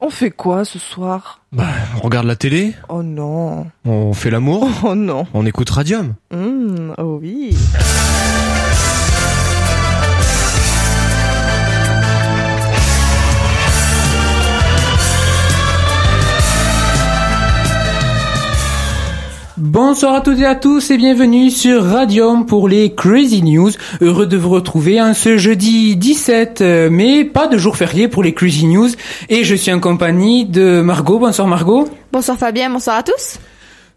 On fait quoi ce soir? Bah, on regarde la télé, Oh non. on fait l'amour, Oh non. on écoute Radium. Hmm, oh oui. Bonsoir à toutes et à tous et bienvenue sur Radium pour les Crazy News. Heureux de vous retrouver en ce jeudi 17 euh, mai, pas de jour férié pour les Crazy News. Et je suis en compagnie de Margot. Bonsoir Margot. Bonsoir Fabien, bonsoir à tous.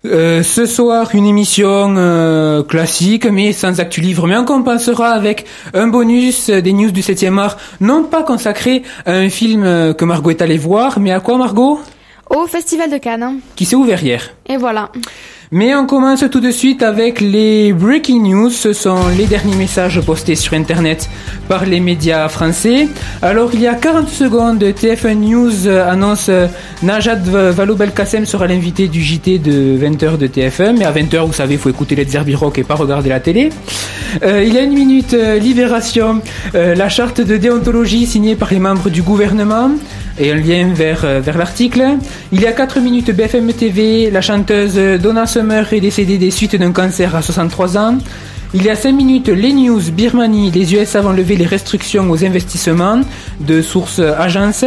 Euh, ce soir, une émission euh, classique, mais sans actu livre, mais on compensera avec un bonus euh, des news du 7e art, non pas consacré à un film euh, que Margot est allée voir, mais à quoi Margot? Au Festival de Cannes. Qui s'est ouvert hier. Et voilà. Mais on commence tout de suite avec les breaking news. Ce sont les derniers messages postés sur Internet par les médias français. Alors, il y a 40 secondes, TF1 News annonce euh, Najat Vallaud-Belkacem sera l'invité du JT de 20h de TF1. Mais à 20h, vous savez, il faut écouter les Zerbi Rock et pas regarder la télé. Euh, il y a une minute, euh, Libération, euh, la charte de déontologie signée par les membres du gouvernement et un lien vers, euh, vers l'article. Il y a 4 minutes, BFM TV, la chanteuse Donna Summer est décédée des suites d'un cancer à 63 ans. Il y a 5 minutes, les news, Birmanie, les USA vont lever les restrictions aux investissements de sources agences.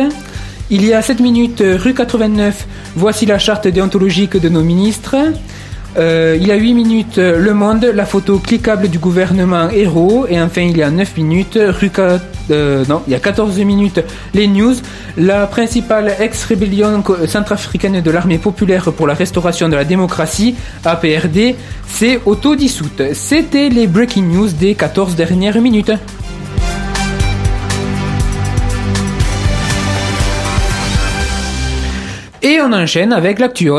Il y a 7 minutes, rue 89, voici la charte déontologique de nos ministres. Euh, il y a 8 minutes, euh, Le Monde, la photo cliquable du gouvernement héros. Et enfin, il y a 9 minutes, euh, non, il y a 14 minutes, les news. La principale ex-rébellion co- centrafricaine de l'armée populaire pour la restauration de la démocratie, APRD, s'est autodissoute. C'était les breaking news des 14 dernières minutes. Et on enchaîne avec l'actu.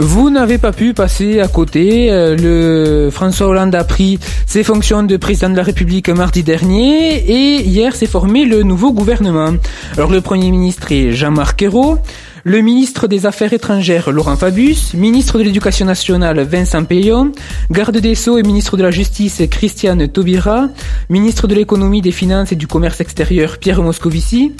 Vous n'avez pas pu passer à côté. euh, Le François Hollande a pris ses fonctions de président de la République mardi dernier et hier s'est formé le nouveau gouvernement. Alors le Premier ministre est Jean-Marc Ayrault. Le ministre des Affaires étrangères, Laurent Fabius, ministre de l'Éducation nationale, Vincent Payon, garde des Sceaux et ministre de la Justice, Christiane Taubira, ministre de l'Économie, des Finances et du Commerce extérieur, Pierre Moscovici,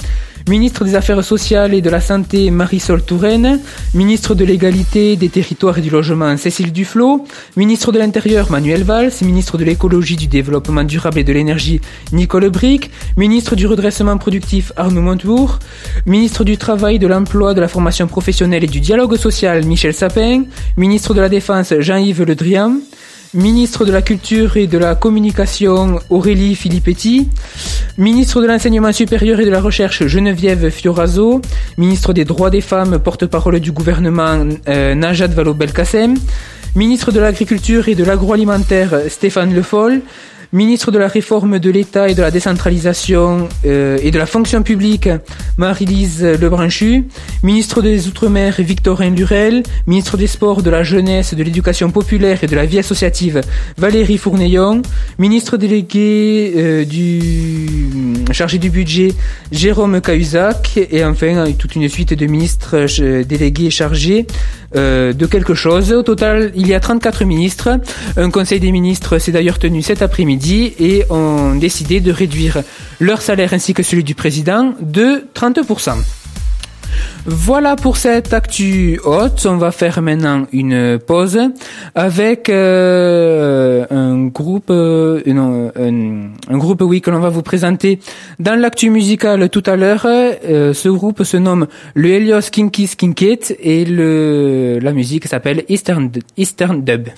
ministre des Affaires sociales et de la Santé, Marisol Touraine, ministre de l'Égalité, des Territoires et du Logement, Cécile Duflot, ministre de l'Intérieur, Manuel Valls, ministre de l'Écologie, du Développement durable et de l'Énergie, Nicole Bric, ministre du Redressement productif, Arnaud Montebourg, ministre du Travail, de l'Emploi, de la formation professionnelle et du dialogue social, Michel Sapin, ministre de la Défense, Jean-Yves Le Drian, ministre de la Culture et de la Communication, Aurélie Filippetti, ministre de l'Enseignement supérieur et de la Recherche, Geneviève Fioraso, ministre des Droits des Femmes, porte-parole du gouvernement, euh, Najat Vallaud-Belkacem, ministre de l'Agriculture et de l'Agroalimentaire, Stéphane Le Foll, ministre de la Réforme de l'État et de la Décentralisation euh, et de la Fonction publique, Marie-Lise Lebranchu, ministre des Outre-mer, Victorin Lurel, ministre des Sports, de la Jeunesse, de l'Éducation populaire et de la vie associative, Valérie Fourneillon, ministre délégué euh, du chargé du budget, Jérôme Cahuzac, et enfin toute une suite de ministres euh, délégués chargés euh, de quelque chose. Au total, il y a 34 ministres. Un conseil des ministres s'est d'ailleurs tenu cet après-midi et ont décidé de réduire leur salaire ainsi que celui du président de 30%. Voilà pour cette actu haute. On va faire maintenant une pause avec euh, un groupe, euh, non, un, un groupe oui que l'on va vous présenter dans l'actu musicale tout à l'heure. Euh, ce groupe se nomme le Helios Kinky Skinket et le la musique s'appelle Eastern Eastern Dub.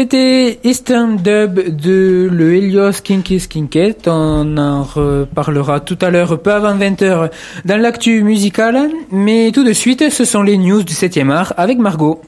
C'était Eastern Dub de le Helios Kinky Skinket. On en reparlera tout à l'heure, peu avant 20h, dans l'actu musicale. Mais tout de suite, ce sont les news du 7e art avec Margot.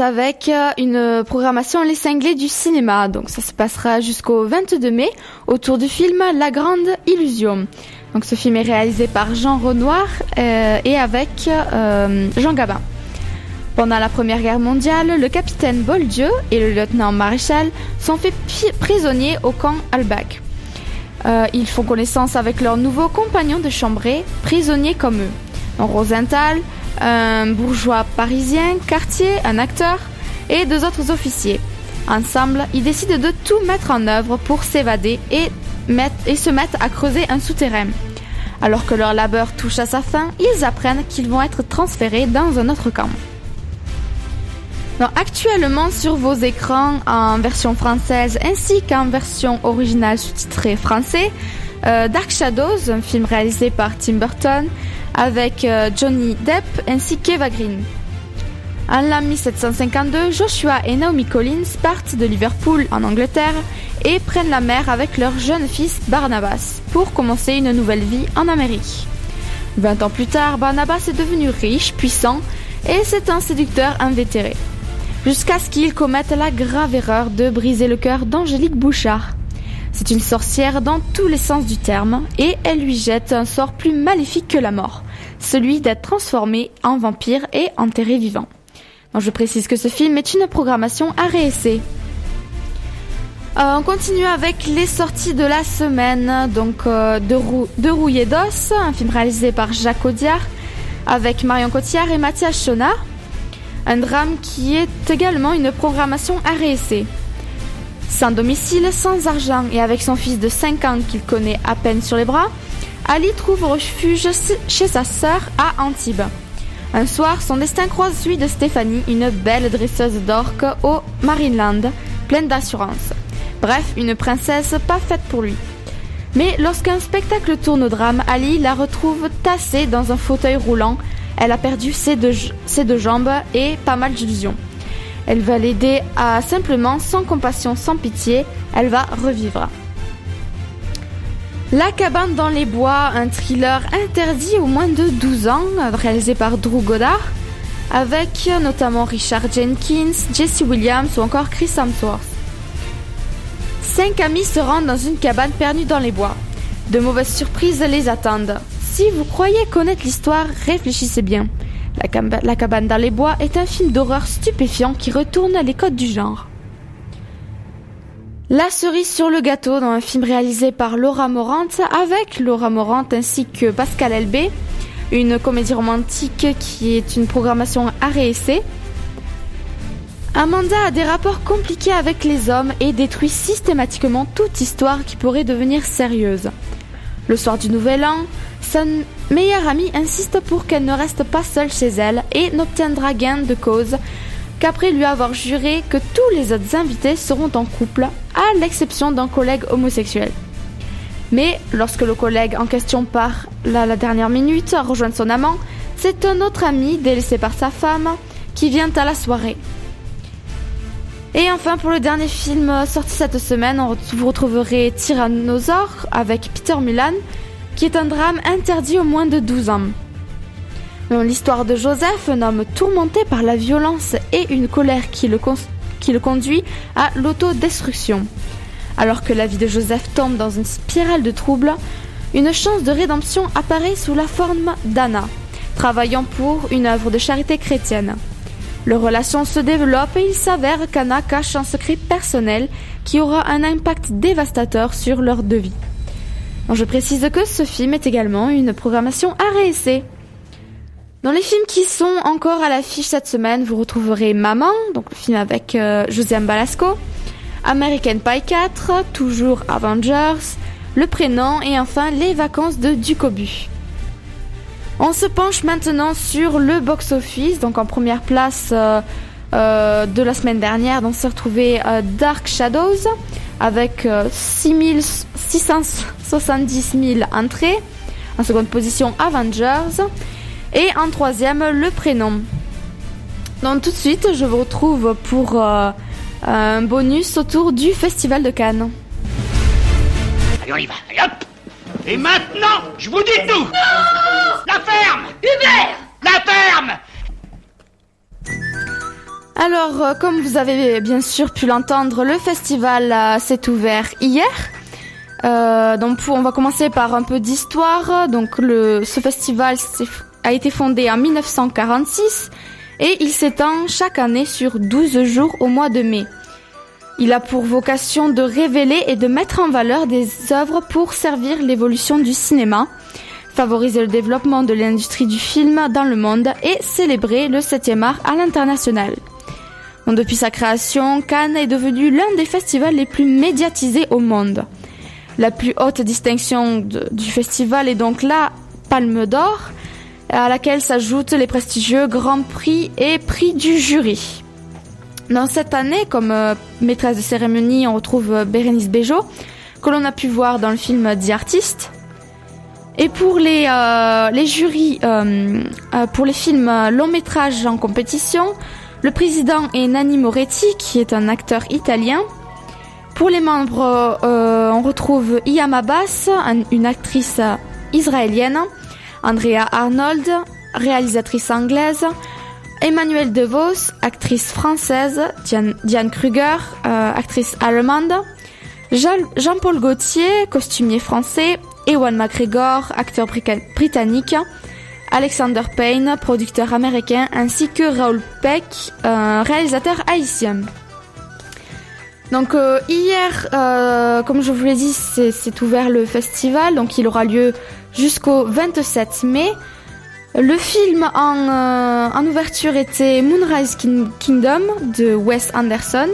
Avec euh, une programmation Les Cinglés du cinéma. Donc ça se passera jusqu'au 22 mai autour du film La Grande Illusion. Donc ce film est réalisé par Jean Renoir euh, et avec euh, Jean Gabin. Pendant la Première Guerre mondiale, le capitaine Boldieu et le lieutenant maréchal sont faits prisonniers au camp Albac. Ils font connaissance avec leurs nouveaux compagnons de chambrée, prisonniers comme eux. Rosenthal, un bourgeois parisien, Cartier, un acteur et deux autres officiers. Ensemble, ils décident de tout mettre en œuvre pour s'évader et, se mettent à creuser un souterrain. Alors que leur labeur touche à sa fin, ils apprennent qu'ils vont être transférés dans un autre camp. Donc, actuellement sur vos écrans en version française ainsi qu'en version originale sous-titrée français, euh, Dark Shadows, un film réalisé par Tim Burton avec euh, Johnny Depp ainsi qu'Eva Green. En l'an 1752, Joshua et Naomi Collins partent de Liverpool en Angleterre et prennent la mer avec leur jeune fils Barnabas pour commencer une nouvelle vie en Amérique. Vingt ans plus tard, Barnabas est devenu riche, puissant et c'est un séducteur invétéré. Jusqu'à ce qu'il commette la grave erreur de briser le cœur d'Angélique Bouchard. C'est une sorcière dans tous les sens du terme et elle lui jette un sort plus maléfique que la mort, celui d'être transformé en vampire et enterré vivant. Je précise que ce film est une programmation à réessayer. Euh, on continue avec les sorties de la semaine, donc euh, de, Rou de Rouillé d'os, un film réalisé par Jacques Audiard avec Marion Cotillard et Mathias Chona. Un drame qui est également une programmation à réessayer. Sans domicile, sans argent et avec son fils de 5 ans qu'il connaît à peine sur les bras, Ali trouve refuge chez sa sœur à Antibes. Un soir, son destin croise celui de Stéphanie, une belle dresseuse d'orques au Marineland, pleine d'assurance. Bref, une princesse pas faite pour lui. Mais lorsqu'un spectacle tourne au drame, Ali la retrouve tassée dans un fauteuil roulant. Elle a perdu ses deux, jambes et pas mal d'illusions. Elle va l'aider à simplement, sans compassion, sans pitié, elle va revivre. La cabane dans les bois, un thriller interdit aux moins de 12 ans, réalisé par Drew Goddard, avec notamment Richard Jenkins, Jesse Williams ou encore Chris Hemsworth. Cinq amis se rendent dans une cabane perdue dans les bois. De mauvaises surprises les attendent. Si vous croyez connaître l'histoire, réfléchissez bien. La, cab la, cabane dans les bois est un film d'horreur stupéfiant qui retourne les codes du genre. La cerise sur le gâteau dans un film réalisé par Laura Morant avec Laura Morant ainsi que Pascal Elbé, une comédie romantique qui est une programmation à. Amanda a des rapports compliqués avec les hommes et détruit systématiquement toute histoire qui pourrait devenir sérieuse. Le soir du Nouvel An, sa meilleure amie insiste pour qu'elle ne reste pas seule chez elle et n'obtiendra gain de cause qu'après lui avoir juré que tous les autres invités seront en couple, à l'exception d'un collègue homosexuel. Mais lorsque le collègue en question part à la dernière minute rejoindre son amant, c'est un autre ami délaissé par sa femme qui vient à la soirée. Et enfin, pour le dernier film sorti cette semaine, vous retrouverez Tyrannosaure avec Peter Mulan, qui est un drame interdit aux moins de 12 ans. L'histoire de Joseph, un homme tourmenté par la violence et une colère qui le, conduit à l'autodestruction. Alors que la vie de Joseph tombe dans une spirale de troubles, une chance de rédemption apparaît sous la forme d'Anna, travaillant pour une œuvre de charité chrétienne. Leur relation se développe et il s'avère qu'Anna cache un secret personnel qui aura un impact dévastateur sur leur de je précise que ce film est également une programmation à réessayer. Dans les films qui sont encore à l'affiche cette semaine, vous retrouverez Maman, donc le film avec euh, Josiane Balasco, American Pie 4, toujours Avengers, Le Prénom et enfin Les Vacances de Ducobu. On se penche maintenant sur le box-office, donc en première place, euh, de la semaine dernière. Donc, s'est retrouvé euh, Dark Shadows avec euh, 6 670 000 entrées. En seconde position, Avengers. Et en troisième, Le Prénom. Donc, tout de suite, je vous retrouve pour euh, un bonus autour du Festival de Cannes. Allez, on y va. Allez, hop Et maintenant, je vous dis tout La ferme Hubert La ferme Alors, euh, comme vous avez bien sûr pu l'entendre, le festival euh, s'est ouvert hier. Euh, donc, on va commencer par un peu d'histoire. Donc, ce festival a été fondé en 1946 et il s'étend chaque année sur 12 jours au mois de mai. Il a pour vocation de révéler et de mettre en valeur des œuvres pour servir l'évolution du cinéma, favoriser le développement de l'industrie du film dans le monde et célébrer le 7e art à l'international. Depuis sa création, Cannes est devenu l'un des festivals les plus médiatisés au monde. La plus haute distinction du festival est donc la Palme d'Or, à laquelle s'ajoutent les prestigieux Grands Prix et Prix du jury. Dans cette année, comme euh, maîtresse de cérémonie, on retrouve euh, Bérénice Bejo, que l'on a pu voir dans le film The Artist. Et pour les, euh, jurys, pour les films long métrage en compétition, le président est Nanni Moretti, qui est un acteur italien. Pour les membres, euh, on retrouve Iam Abbas, un- une actrice israélienne, Andrea Arnold, réalisatrice anglaise, Emmanuel DeVos, actrice française, Diane, Kruger, euh, actrice allemande, Jean- Jean-Paul Gaultier, costumier français, Ewan McGregor, acteur britannique, Alexander Payne, producteur américain, ainsi que Raoul Peck, euh, réalisateur haïtien. Donc euh, hier, euh, comme je vous l'ai dit, c'est ouvert le festival, donc il aura lieu jusqu'au 27 mai. Le film en, ouverture était Moonrise Kin- Kingdom de Wes Anderson.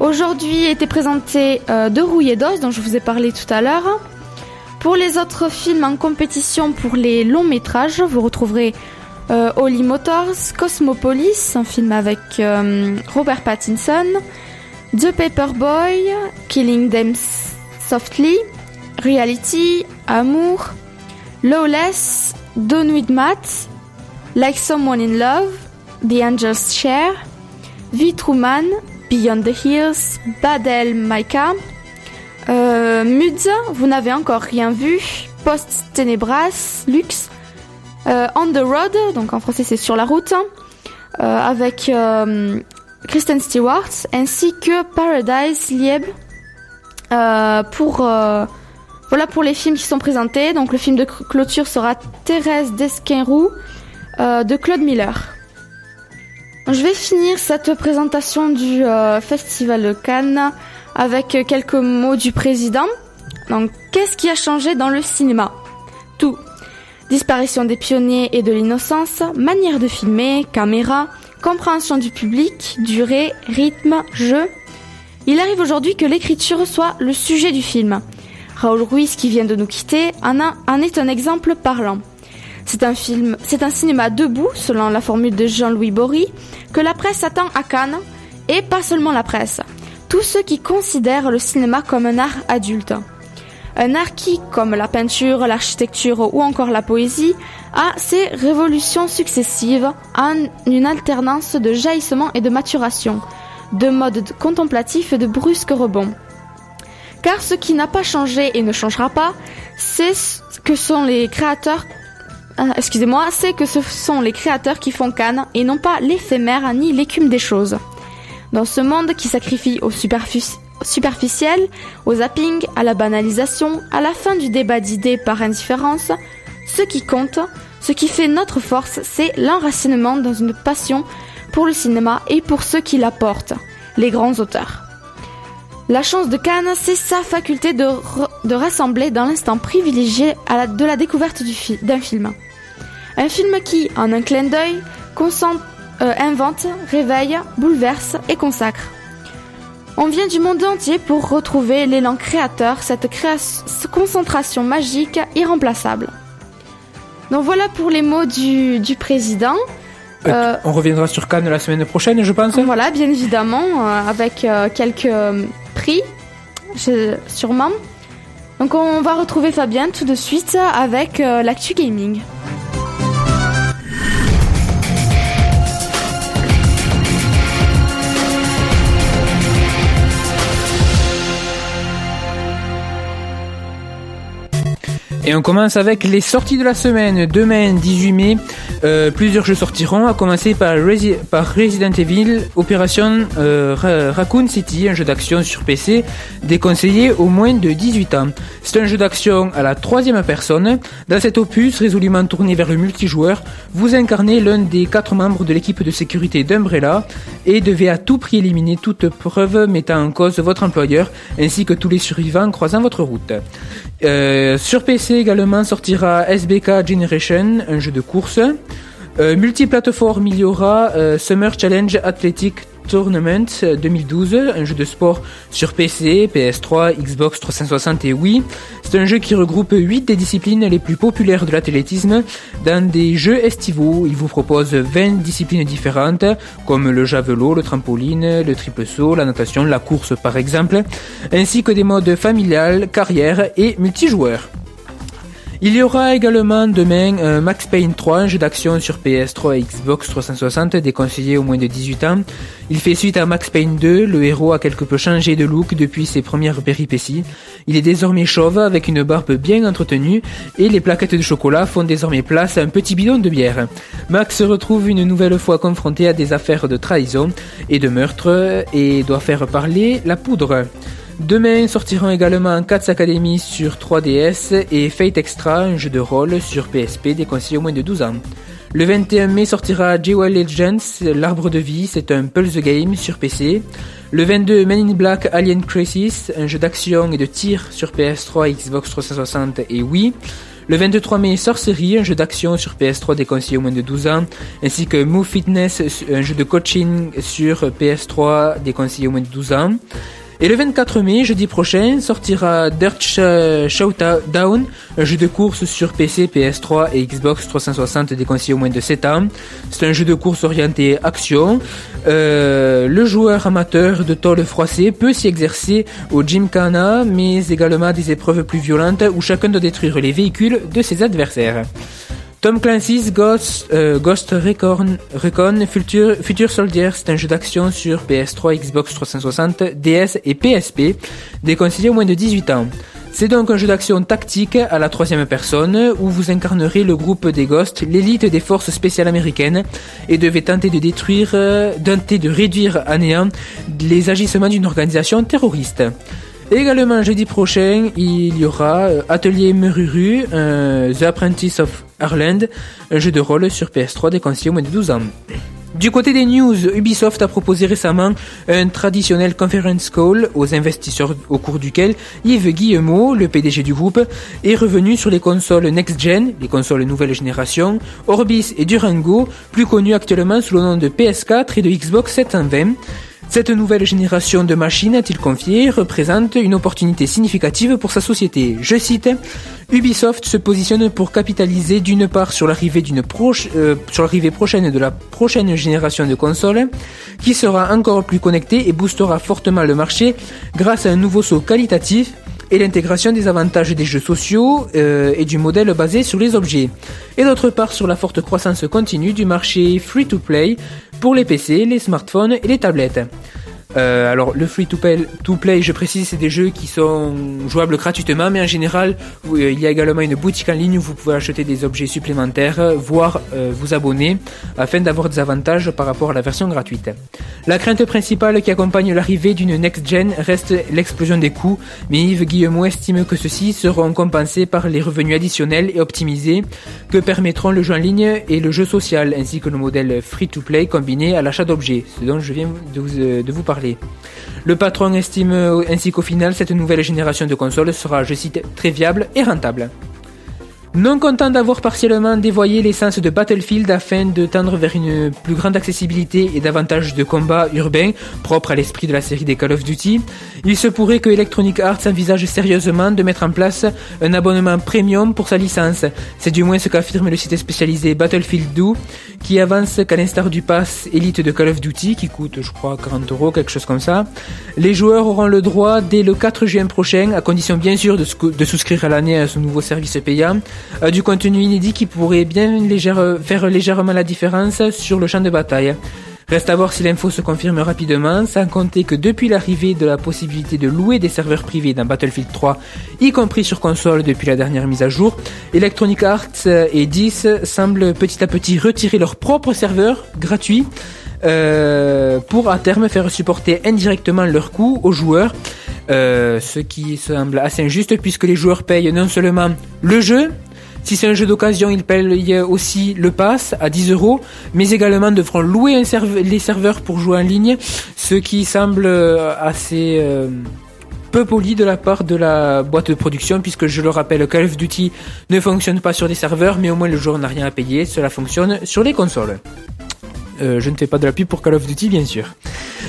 Aujourd'hui était présenté De Rouille et d'Os, dont je vous ai parlé tout à l'heure. Pour les autres films en compétition pour les longs métrages, vous retrouverez euh, Holly Motors, Cosmopolis, un film avec euh, Robert Pattinson, The Paperboy, Killing Them Softly, Reality, Amour, Lawless, Don't With Matt, Like Someone in Love, The Angel's Share, V Truman, Beyond the Hills, Badel Maika, euh, vous n'avez encore rien vu, Post Tenebras, Lux, euh, On the Road, donc en français c'est sur la route, euh, avec euh, Kristen Stewart, ainsi que Paradise Lieb, euh, pour euh, voilà pour les films qui sont présentés. Donc le film de cl- clôture sera Thérèse d'Esquinroux de Claude Miller. Je vais finir cette présentation du Festival de Cannes avec quelques mots du président. Donc, qu'est-ce qui a changé dans le cinéma? Tout. Disparition des pionniers et de l'innocence, manière de filmer, caméra, compréhension du public, durée, rythme, jeu. Il arrive aujourd'hui que l'écriture soit le sujet du film. Raoul Ruiz, qui vient de nous quitter, en est un exemple parlant. C'est un film, c'est un cinéma debout, selon la formule de Jean-Louis Bory, que la presse attend à Cannes, et pas seulement la presse. Tous ceux qui considèrent le cinéma comme un art adulte. Un art qui, comme la peinture, l'architecture ou encore la poésie, a ses révolutions successives en une alternance de jaillissement et de maturation, de modes contemplatifs et de brusques rebonds. Car ce qui n'a pas changé et ne changera pas, c'est ce que sont les créateurs ah, excusez-moi, c'est que ce sont les créateurs qui font Cannes et non pas l'éphémère ni l'écume des choses. Dans ce monde qui sacrifie au superfici- superficiel, au zapping, à la banalisation, à la fin du débat d'idées par indifférence, ce qui compte, ce qui fait notre force, c'est l'enracinement dans une passion pour le cinéma et pour ceux qui l'apportent, les grands auteurs. La chance de Cannes, c'est sa faculté de, rassembler dans l'instant privilégié de la découverte d'un film. Un film qui, en un clin d'œil, concentre- euh, invente, réveille, bouleverse et consacre. On vient du monde entier pour retrouver l'élan créateur, cette, concentration magique irremplaçable. Donc voilà pour les mots du, du président. Euh, On reviendra sur Cannes la semaine prochaine, je pense. Voilà, bien évidemment, euh, avec euh, quelques euh, prix, sûrement. Donc on va retrouver Fabien tout de suite avec euh, l'actu gaming. Et on commence avec les sorties de la semaine. Demain, 18 mai, euh, plusieurs jeux sortiront, à commencer par, Resi- par Resident Evil Operation euh, Ra- Raccoon City, un jeu d'action sur PC déconseillé au moins de 18 ans. C'est un jeu d'action à la troisième personne. Dans cet opus, résolument tourné vers le multijoueur, vous incarnez l'un des quatre membres de l'équipe de sécurité d'Umbrella et devez à tout prix éliminer toute preuve mettant en cause votre employeur ainsi que tous les survivants croisant votre route. Euh, sur PC également sortira SBK Generation, un jeu de course. Euh, multiplateforme, il y aura euh, Summer Challenge Athletic Tournament euh, 2012, un jeu de sport sur PC, PS3, Xbox 360 et Wii. C'est un jeu qui regroupe 8 des disciplines les plus populaires de l'athlétisme dans des jeux estivaux. Il vous propose 20 disciplines différentes, comme le javelot, le trampoline, le triple saut, la natation, la course par exemple, ainsi que des modes familial, carrière et multijoueur. Il y aura également demain Max Payne 3, un jeu d'action sur PS3 et Xbox 360 déconseillé au moins de 18 ans. Il fait suite à Max Payne 2, le héros a quelque peu changé de look depuis ses premières péripéties. Il est désormais chauve avec une barbe bien entretenue et les plaquettes de chocolat font désormais place à un petit bidon de bière. Max se retrouve une nouvelle fois confronté à des affaires de trahison et de meurtre et doit faire parler la poudre. Demain sortiront également Cats Academy sur 3DS et Fate Extra, un jeu de rôle sur PSP déconseillé au moins de 12 ans. Le 21 mai sortira Jewel Legends, l'arbre de vie, c'est un pulse game sur PC. Le 22 Men in Black Alien Crisis, un jeu d'action et de tir sur PS3, Xbox 360 et Wii. Le 23 mai, Sorcery, un jeu d'action sur PS3 déconseillé au moins de 12 ans, ainsi que Move Fitness, un jeu de coaching sur PS3 déconseillé au moins de 12 ans. Et le 24 mai, jeudi prochain, sortira Dirt Sh- Showdown, un jeu de course sur PC, PS3 et Xbox 360 déconseillé au moins de 7 ans. C'est un jeu de course orienté action. Euh, le joueur amateur de tôle froissée peut s'y exercer au Gymkhana, mais également à des épreuves plus violentes où chacun doit détruire les véhicules de ses adversaires. Tom Clancy's Ghost, euh, Ghost Recon, Recon Future, Soldier, c'est un jeu d'action sur PS3, Xbox 360, DS et PSP, déconseillé au moins de 18 ans. C'est donc un jeu d'action tactique à la troisième personne où vous incarnerez le groupe des Ghosts, l'élite des forces spéciales américaines, et devez tenter de détruire, euh, tenter de réduire à néant les agissements d'une organisation terroriste. Également jeudi prochain, il y aura euh, Atelier Meruru, euh, The Apprentice of Ireland, un jeu de rôle sur PS3 déconseillé au moins de 12 ans. Du côté des news, Ubisoft a proposé récemment un traditionnel conference call aux investisseurs au cours duquel Yves Guillemot, le PDG du groupe, est revenu sur les consoles next-gen, les consoles nouvelle génération, Orbis et Durango, plus connus actuellement sous le nom de PS4 et de Xbox 720. Cette nouvelle génération de machines, a-t-il confié, représente une opportunité significative pour sa société. Je cite, Ubisoft se positionne pour capitaliser d'une part sur l'arrivée d'une proche, euh, sur l'arrivée prochaine de la prochaine génération de consoles, qui sera encore plus connectée et boostera fortement le marché grâce à un nouveau saut qualitatif et l'intégration des avantages des jeux sociaux euh, et du modèle basé sur les objets. Et d'autre part sur la forte croissance continue du marché free-to-play pour les PC, les smartphones et les tablettes. Euh, alors le free to play, to play, je précise, c'est des jeux qui sont jouables gratuitement, mais en général, euh, il y a également une boutique en ligne où vous pouvez acheter des objets supplémentaires, voire euh, vous abonner, afin d'avoir des avantages par rapport à la version gratuite. La crainte principale qui accompagne l'arrivée d'une next-gen reste l'explosion des coûts, mais Yves Guillemot estime que ceux-ci seront compensés par les revenus additionnels et optimisés que permettront le jeu en ligne et le jeu social, ainsi que le modèle free-to-play combiné à l'achat d'objets, ce dont je viens de vous parler. Le patron estime euh, ainsi qu'au final, cette nouvelle génération de consoles sera, je cite, très viable et rentable. Non content d'avoir partiellement dévoyé l'essence de Battlefield afin de tendre vers une plus grande accessibilité et davantage de combats urbains propres à l'esprit de la série des Call of Duty, il se pourrait que Electronic Arts envisage sérieusement de mettre en place un abonnement premium pour sa licence. C'est du moins ce qu'affirme le site spécialisé Battlefield 2 qui avance qu'à l'instar du pass Elite de Call of Duty, qui coûte, je crois, 40 euros, quelque chose comme ça, les joueurs auront le droit dès le 4 juin prochain, à condition bien sûr de, sou- de souscrire à l'année à ce nouveau service payant, à du contenu inédit qui pourrait bien légère- faire légèrement la différence sur le champ de bataille. Reste à voir si l'info se confirme rapidement, sans compter que depuis l'arrivée de la possibilité de louer des serveurs privés dans Battlefield 3, y compris sur console depuis la dernière mise à jour, Electronic Arts et 10 semblent petit à petit retirer leurs propres serveurs gratuits euh, pour à terme faire supporter indirectement leurs coûts aux joueurs, euh, ce qui semble assez injuste puisque les joueurs payent non seulement le jeu, si c'est un jeu d'occasion, ils payent aussi le pass à 10 euros, mais également devront louer les serveurs pour jouer en ligne, ce qui semble euh, assez euh, peu poli de la part de la boîte de production, puisque je le rappelle, Call of Duty ne fonctionne pas sur des serveurs, mais au moins le joueur n'a rien à payer, cela fonctionne sur les consoles. Euh, je ne fais pas de la pub pour Call of Duty, bien sûr.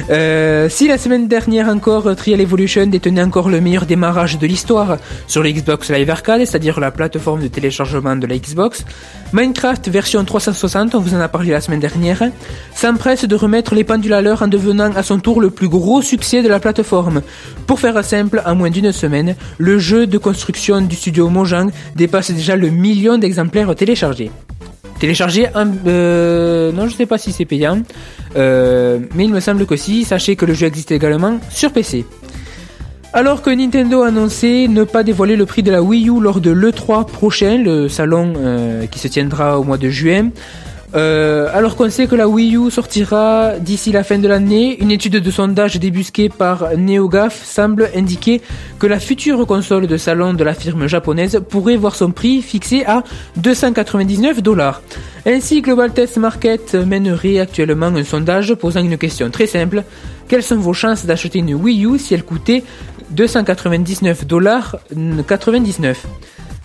Euh, si la semaine dernière encore, Trial Evolution détenait encore le meilleur démarrage de l'histoire sur le Xbox Live Arcade, c'est-à-dire la plateforme de téléchargement de la Xbox, Minecraft version 360, on vous en a parlé la semaine dernière, s'empresse de remettre les pendules à l'heure en devenant à son tour le plus gros succès de la plateforme. Pour faire simple, en moins d'une semaine, le jeu de construction du studio Mojang dépasse déjà le million d'exemplaires téléchargés télécharger un euh, non je sais pas si c'est payant euh, mais il me semble que si sachez que le jeu existe également sur PC alors que Nintendo a annoncé ne pas dévoiler le prix de la Wii U lors de l'E3 prochain, le salon euh, qui se tiendra au mois de juin, euh, alors qu'on sait que la Wii U sortira d'ici la fin de l'année, une étude de sondage débusquée par NeoGaf semble indiquer que la future console de salon de la firme japonaise pourrait voir son prix fixé à 299 dollars. Ainsi, Global Test Market mènerait actuellement un sondage posant une question très simple. Quelles sont vos chances d'acheter une Wii U si elle coûtait 299 dollars 99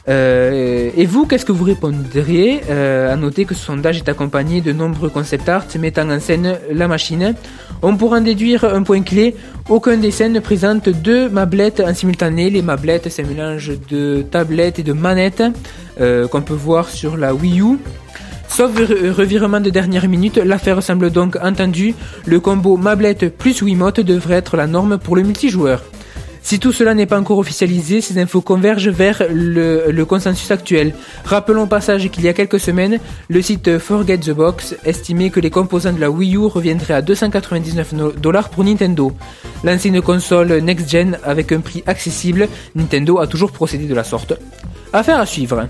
euh, et vous, qu'est-ce que vous répondriez euh, À noter que ce sondage est accompagné de nombreux concept art mettant en scène la machine. On pourra en déduire un point clé. Aucun des scènes ne présente deux mablettes en simultané. Les mablettes, c'est un mélange de tablettes et de manettes euh, qu'on peut voir sur la Wii U. Sauf re- revirement de dernière minute, l'affaire semble donc entendue. Le combo mablette plus Wiimote devrait être la norme pour le multijoueur. Si tout cela n'est pas encore officialisé, ces infos convergent vers le, consensus actuel. Rappelons au passage qu'il y a quelques semaines, le site Forget the Box estimait que les composants de la Wii U reviendraient à 299 no- dollars pour Nintendo. Lancée une console next-gen avec un prix accessible, Nintendo a toujours procédé de la sorte. Affaire à suivre.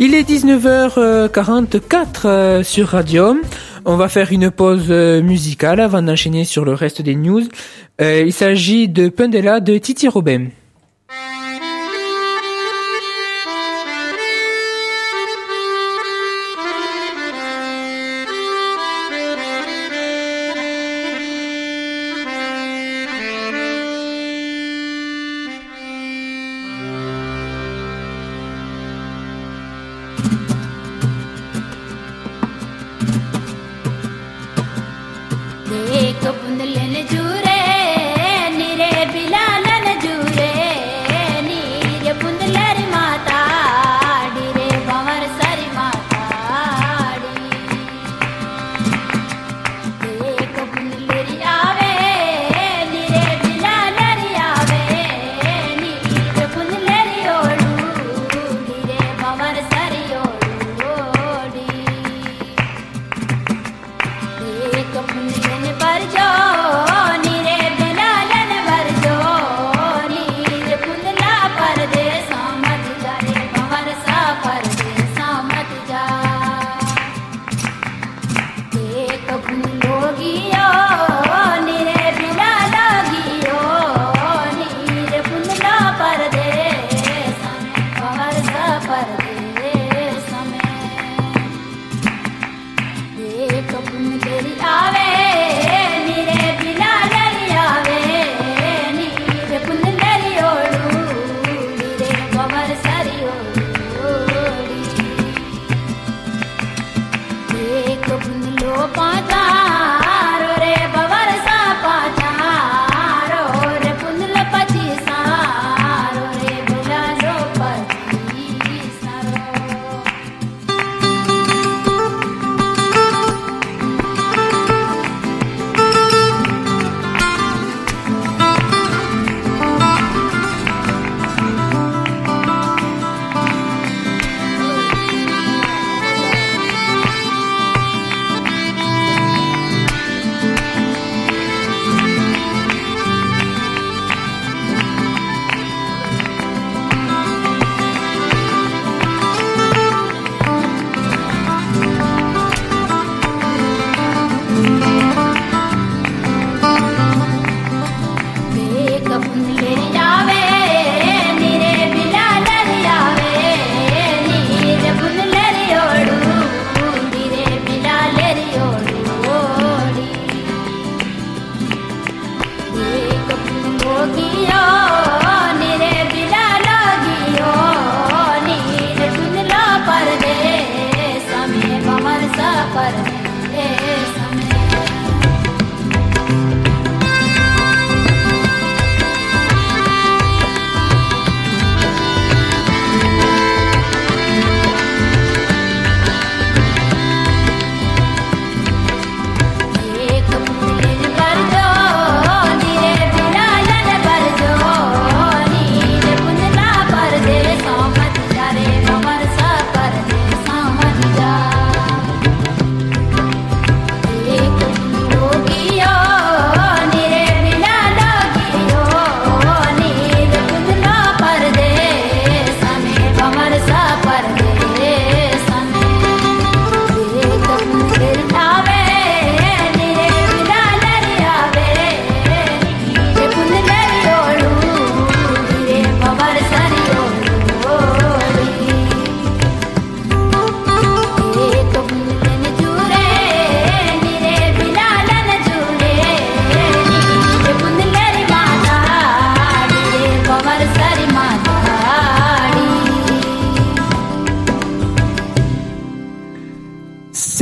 Il est 19h44 euh, sur Radium. On va faire une pause euh, musicale avant d'enchaîner sur le reste des news. Euh, il s'agit de Pundela de Titi Robin.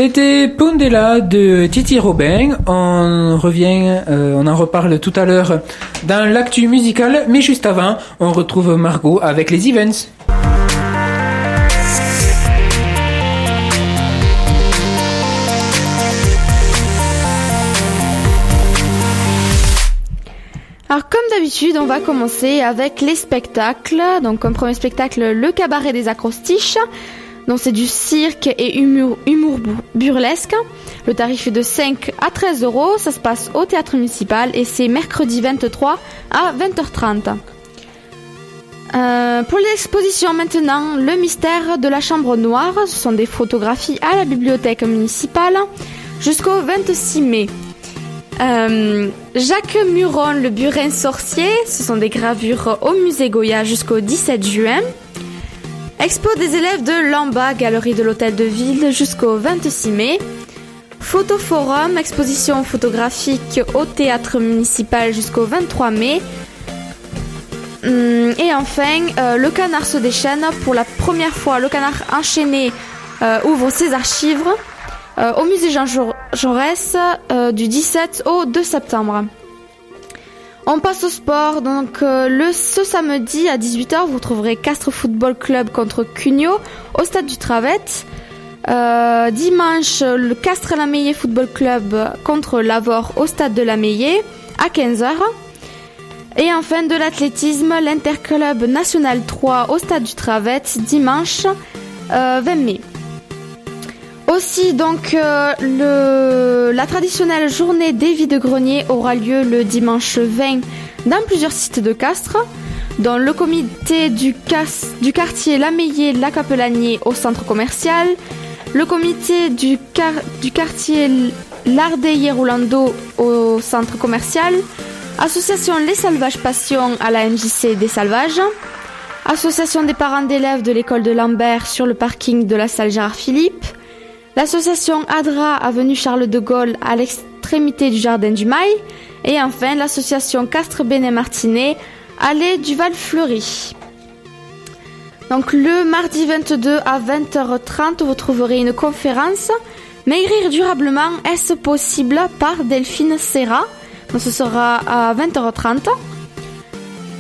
C'était Pondela de Titi Robin. On revient, euh, on en reparle tout à l'heure dans l'actu musical, mais juste avant, on retrouve Margot avec les events. Alors comme d'habitude, on va commencer avec les spectacles. Donc comme premier spectacle, le cabaret des acrostiches. Donc c'est du cirque et humour, humour bu- burlesque. Le tarif est de 5 à 13 euros. Ça se passe au théâtre municipal et c'est mercredi 23 à 20h30. Euh, pour l'exposition maintenant, le mystère de la chambre noire, ce sont des photographies à la bibliothèque municipale jusqu'au 26 mai. Euh, Jacques Muron, le burin sorcier, ce sont des gravures au musée Goya jusqu'au 17 juin. Expo des élèves de Lamba, galerie de l'hôtel de ville jusqu'au 26 mai. Photoforum, exposition photographique au théâtre municipal jusqu'au 23 mai. Hum, Et enfin, euh, le canard se déchaîne. Pour la première fois, le canard enchaîné euh, ouvre ses archives euh, au musée Jean Jaur- Jaurès du 17 au 2 septembre. On passe au sport. Donc euh, ce samedi à 18h, vous trouverez Castres Football Club contre Cugno au stade du Travette. Euh, dimanche, le Castres la Meillé Football Club contre Lavore au stade de la Meillé à 15h. Et enfin de l'athlétisme, l'Interclub National 3 au stade du Travette dimanche euh, 20 mai. Aussi, donc, euh, le, la traditionnelle journée des vides-greniers aura lieu le dimanche 20 dans plusieurs sites de Castres, dans le comité du, cas- du quartier Lameillé La Capelanier au centre commercial, le comité du, quar- du quartier Lardeye Rolando au centre commercial, association Les Salvages Passion à la MJC des Salvages, association des parents d'élèves de l'école de Lambert sur le parking de la salle Gérard Philippe, l'association ADRA avenue Charles de Gaulle à l'extrémité du jardin du Mail et enfin l'association Castres Bénet Martinet allée du Val Fleuri. Donc le mardi 22 à 20h30, vous trouverez une conférence Maigrir durablement, est-ce possible par Delphine Serra. Donc ce sera à 20h30.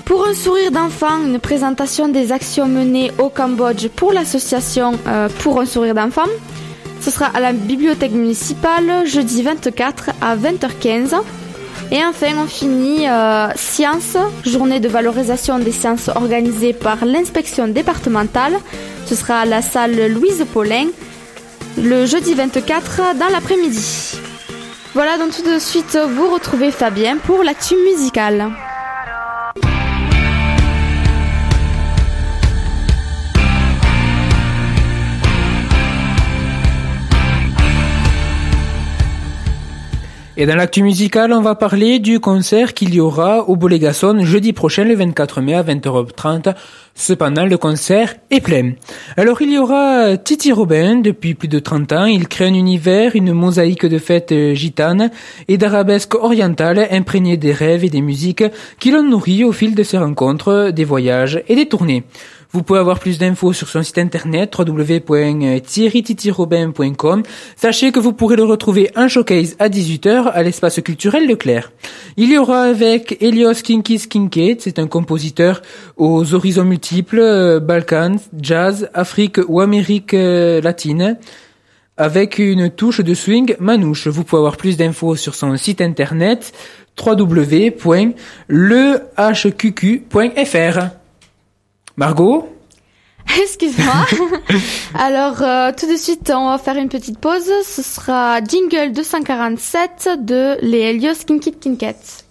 Pour un sourire d'enfant, une présentation des actions menées au Cambodge pour l'association euh, Pour un sourire d'enfant. Ce sera à la bibliothèque municipale jeudi 24 à 20h15. Et enfin, on finit euh, sciences, journée de valorisation des sciences organisée par l'inspection départementale. Ce sera à la salle Louise Paulin le jeudi 24 dans l'après-midi. Voilà, donc tout de suite, vous retrouvez Fabien pour l'actu musicale. Et dans l'actu musical, on va parler du concert qu'il y aura au Bolégason jeudi prochain, le 24 mai à 20h30. Cependant, le concert est plein. Alors, il y aura Titi Robin depuis plus de 30 ans. Il crée un univers, une mosaïque de fêtes euh, gitanes et d'arabesques orientales imprégnées des rêves et des musiques qui l'ont nourri au fil de ses rencontres, des voyages et des tournées. Vous pouvez avoir plus d'infos sur son site internet www.thierrytitirobin.com. Sachez que vous pourrez le retrouver en showcase à 18h à l'espace culturel Leclerc. Il y aura avec Elios Kinkis Kincaid, c'est un compositeur aux horizons multiples, euh, Balkans, jazz, Afrique ou Amérique euh, latine avec une touche de swing manouche. Vous pouvez avoir plus d'infos sur son site internet www.lehqq.fr. Margot Excuse-moi. Alors, euh, tout de suite, on va faire une petite pause. Ce sera Jingle 247 de les Helios Kinkit Kinket.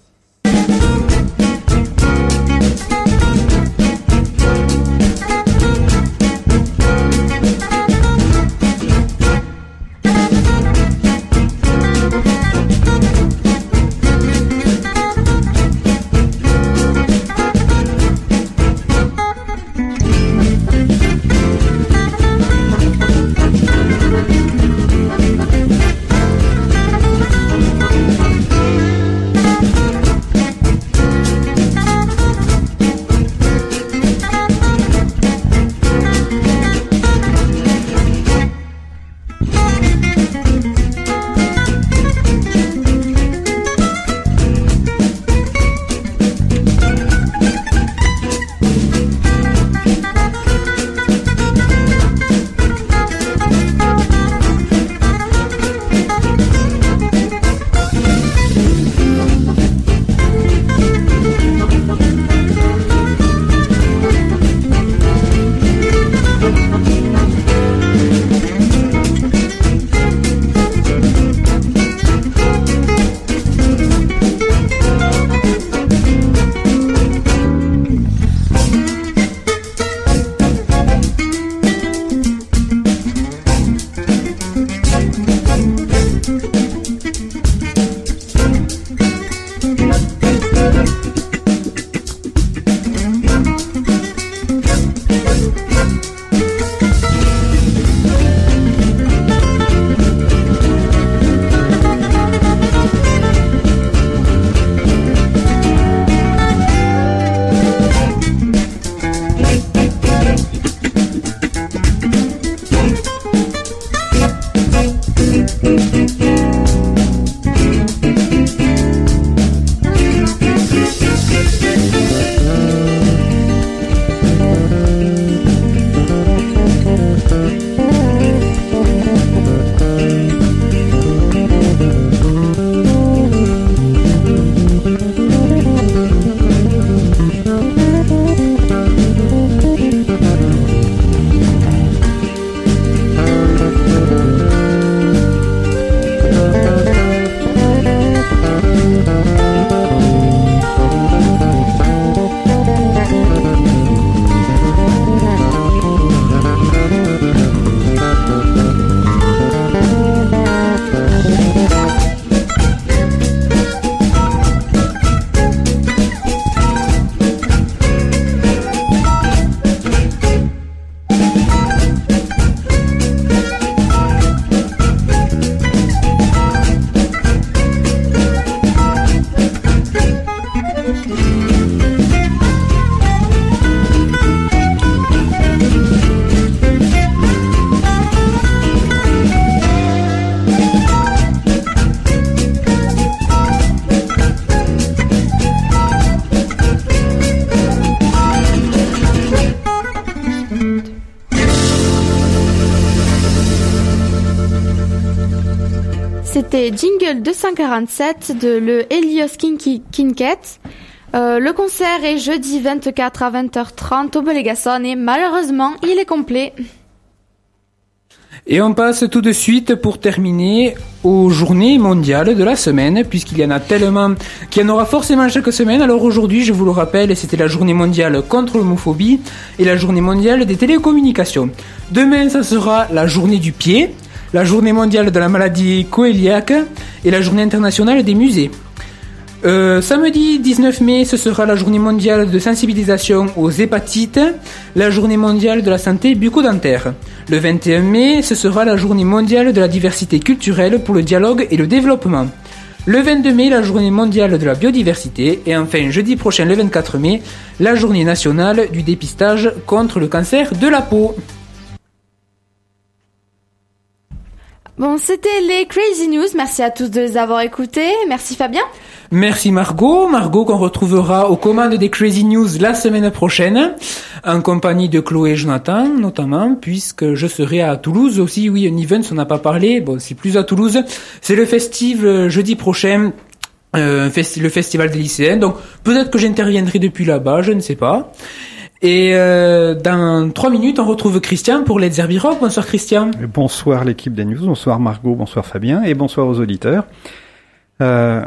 C'était Jingle 247 de le Helios Kinket. Euh, le concert est jeudi 24 à 20h30 au Bolégason et malheureusement il est complet. Et on passe tout de suite pour terminer aux journées mondiales de la semaine, puisqu'il y en a tellement qu'il y en aura forcément chaque semaine. Alors aujourd'hui, je vous le rappelle, c'était la journée mondiale contre l'homophobie et la journée mondiale des télécommunications. Demain, ça sera la journée du pied. La journée mondiale de la maladie coéliaque et la journée internationale des musées. Euh, samedi 19 mai, ce sera la journée mondiale de sensibilisation aux hépatites, la journée mondiale de la santé bucco-dentaire. Le 21 mai, ce sera la journée mondiale de la diversité culturelle pour le dialogue et le développement. Le 22 mai, la journée mondiale de la biodiversité. Et enfin, jeudi prochain, le 24 mai, la journée nationale du dépistage contre le cancer de la peau. Bon, c'était les Crazy News. Merci à tous de les avoir écoutés. Merci Fabien. Merci Margot, Margot qu'on retrouvera aux commandes des Crazy News la semaine prochaine, en compagnie de Chloé et Jonathan notamment, puisque je serai à Toulouse aussi, oui, un event, on n'a pas parlé, bon, c'est plus à Toulouse, c'est le festival euh, jeudi prochain, euh, le festival des lycéens, donc peut-être que j'interviendrai depuis là-bas, je ne sais pas. Et euh, dans trois minutes, on retrouve Christian pour Let's Herbie Rock. Bonsoir Christian. Bonsoir l'équipe des news, bonsoir Margot, bonsoir Fabien et bonsoir aux auditeurs. Euh,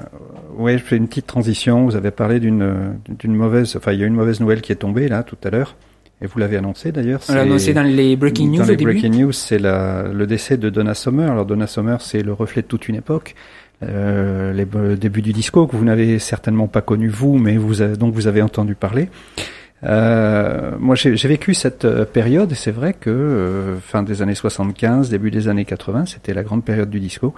ouais, je fais une petite transition. Vous avez parlé d'une d'une mauvaise, enfin il y a une mauvaise nouvelle qui est tombée là tout à l'heure et vous l'avez annoncé d'ailleurs. On l'a annoncé dans les Breaking dans News les au début. breaking news, c'est la- le décès de Donna Summer. Alors Donna Summer, c'est le reflet de toute une époque. Euh, les be- débuts du disco que vous n'avez certainement pas connu vous, mais vous avez, donc vous avez entendu parler. Euh, moi, j'ai vécu cette euh, période et c'est vrai que euh, fin des années 75, début des années 80, c'était la grande période du disco.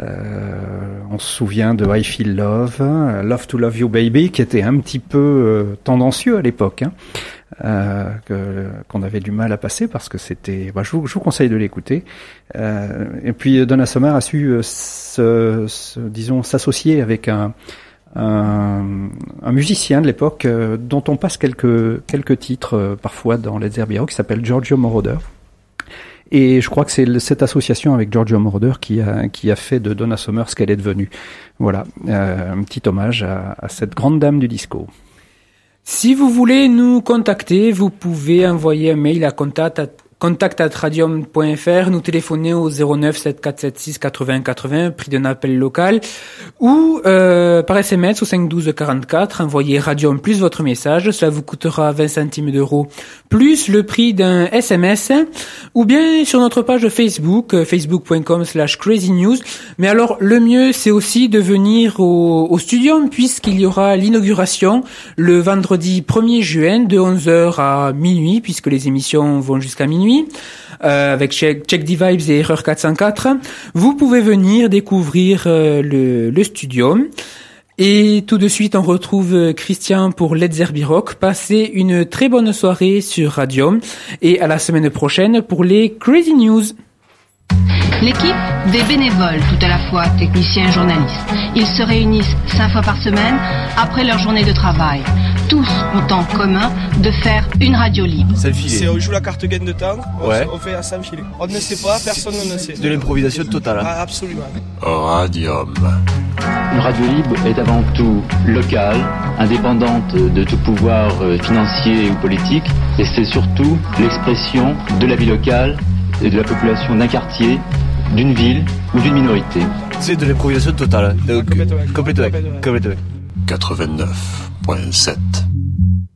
Euh, on se souvient de I Feel Love, euh, Love to Love You Baby, qui était un petit peu tendancieux à l'époque, hein, qu'on avait du mal à passer parce que c'était. Bah, je, vous, je vous conseille de l'écouter. Et puis Donna Summer a su, se, se- disons, s'associer avec un, un, musicien de l'époque euh, dont on passe quelques quelques titres euh, parfois dans les Herbie Rock, qui s'appelle Giorgio Moroder. Et je crois que c'est cette association avec Giorgio Moroder qui a, qui a fait de Donna Summer ce qu'elle est devenue. Voilà, euh, un petit hommage à, à cette grande dame du disco. Si vous voulez nous contacter, vous pouvez envoyer un mail à contact contact@radium.fr, nous téléphoner au 09 7476 80 80, prix d'un appel local, ou euh, par SMS au 512 44, envoyez Radium plus votre message, cela vous coûtera 20 centimes d'euros, plus le prix d'un SMS, ou bien sur notre page Facebook, euh, facebook.com slash crazy news. Mais alors, le mieux, c'est aussi de venir au, au studio, puisqu'il y aura l'inauguration le vendredi 1er juin de 11h à minuit, puisque les émissions vont jusqu'à minuit, euh, avec Check, Check the Vibes et Erreur 404. Vous pouvez venir découvrir euh, le, studio. Et tout de suite, on retrouve euh, Christian pour Let's Rock. Passez une très bonne soirée sur Radium et à la semaine prochaine pour les Crazy News. L'équipe des bénévoles, tout à la fois techniciens et journalistes. Ils se réunissent cinq fois par semaine après leur journée de travail. Tous ont en commun de faire une radio libre. Ça le C'est filet. on joue la carte gaine de temps, on, Ouais. on fait filet. On ne sait pas, personne ne sait. De l'improvisation totale. hein. Ah, absolument. Radium. Une radio libre est avant tout locale, indépendante de tout pouvoir euh, financier ou politique, et c'est surtout l'expression de la vie locale de la population d'un quartier, d'une ville ou d'une minorité. C'est de l'improvisation totale. Donc, complètement. 89.7.